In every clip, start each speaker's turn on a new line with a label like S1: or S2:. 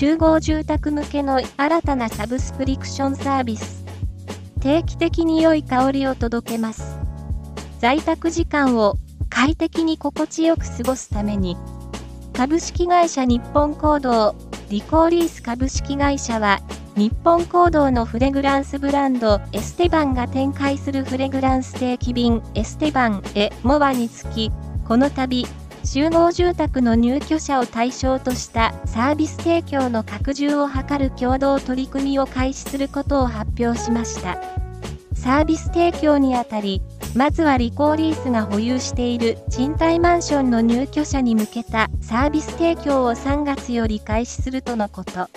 S1: 集合住宅向けの新たなサブスクリプションサービス。定期的に良い香りを届けます。在宅時間を快適に心地よく過ごすために、株式会社日本行動リコーリース株式会社は、日本行動のフレグランスブランドエステバンが展開するフレグランス定期便エステバンへモアにつき、この度、集合住宅の入居者を対象としたサービス提供の拡充を図る共同取り組みを開始することを発表しました。サービス提供にあたり、まずはリコーリースが保有している賃貸マンションの入居者に向けたサービス提供を3月より開始するとのこと。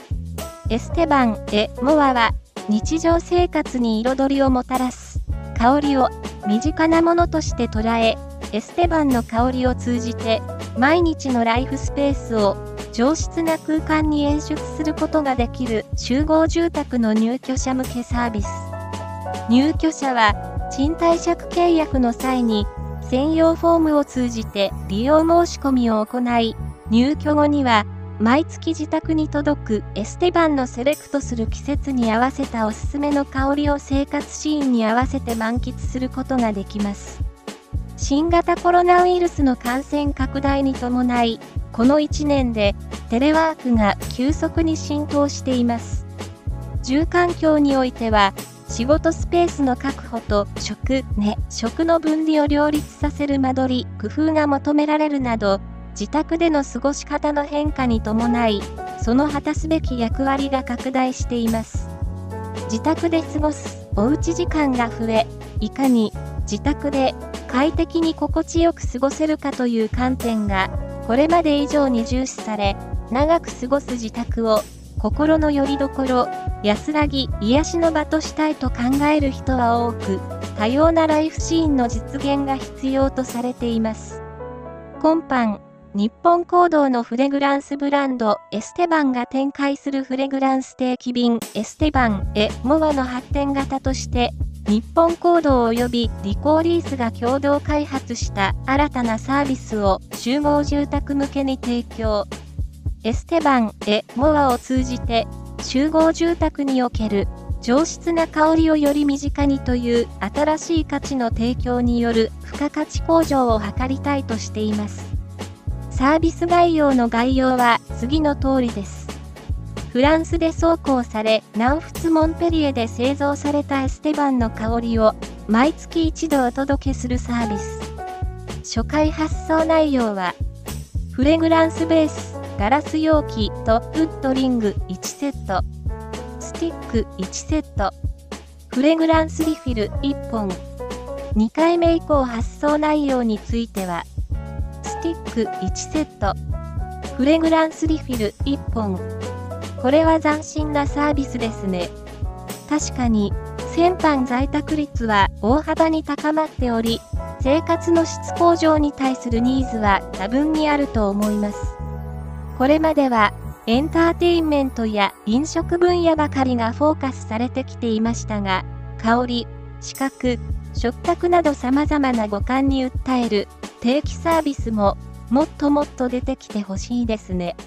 S1: エステバン・エ・モアは日常生活に彩りをもたらす香りを身近なものとして捉え、エステバンの香りを通じて毎日のライフスペースを上質な空間に演出することができる集合住宅の入居者向けサービス。入居者は賃貸借契約の際に、専用フォームを通じて利用申し込みを行い、入居後には、毎月自宅に届くエステバンのセレクトする季節に合わせたおすすめの香りを生活シーンに合わせて満喫することができます。新型コロナウイルスの感染拡大に伴い、この1年でテレワークが急速に浸透しています。住環境においては、仕事スペースの確保と食、寝、食の分離を両立させる間取り、工夫が求められるなど、自宅での過ごし方の変化に伴い、その果たすべき役割が拡大しています。自宅で過ごすおうち時間が増え、いかに自宅で快適に心地よく過ごせるかという観点が、これまで以上に重視され、長く過ごす自宅を心の拠り所、安らぎ、癒しの場としたいと考える人は多く、多様なライフシーンの実現が必要とされています。今般、日本行動のフレグランスブランドエステバンが展開するフレグランス定期便エステバンへモアの発展型として日本行動及びリコーリースが共同開発した新たなサービスを集合住宅向けに提供。エステバン・エ・モアを通じて、集合住宅における上質な香りをより身近にという新しい価値の提供による付加価値向上を図りたいとしています。サービス概要の概要は次の通りです。フランスで走行され、南仏モンペリエで製造されたエステバンの香りを毎月一度お届けするサービス。初回発送内容は、フレグランスベース、ガラス容器とフットリング1セット、スティック1セット、フレグランスリフィル1本。2回目以降発送内容については、スティック1セット、フレグランスリフィル1本。これは斬新なサービスですね。確かに、先般在宅率は大幅に高まっており、生活の質向上に対するニーズは多分にあると思います。これまではエンターテインメントや飲食分野ばかりがフォーカスされてきていましたが、香り、視覚、触覚など様々な五感に訴える定期サービスももっともっと出てきてほしいですね。